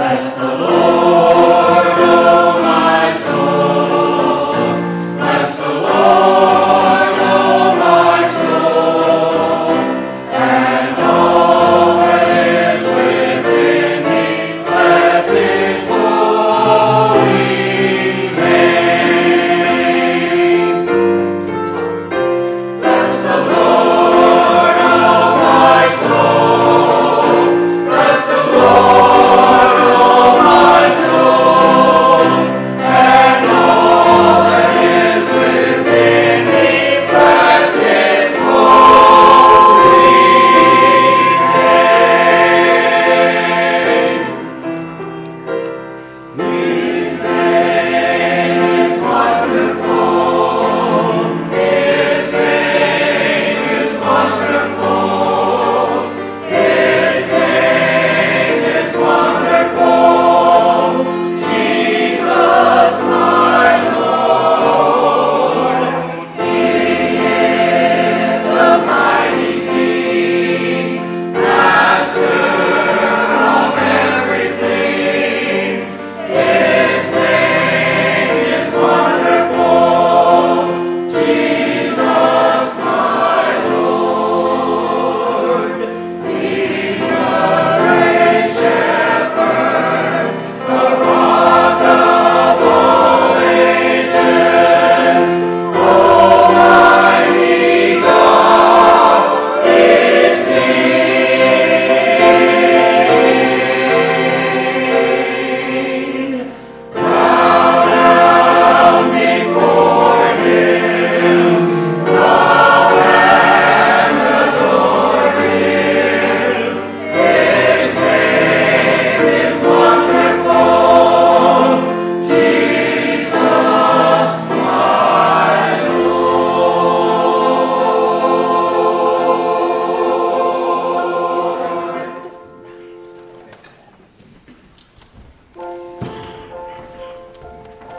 Bless the Lord.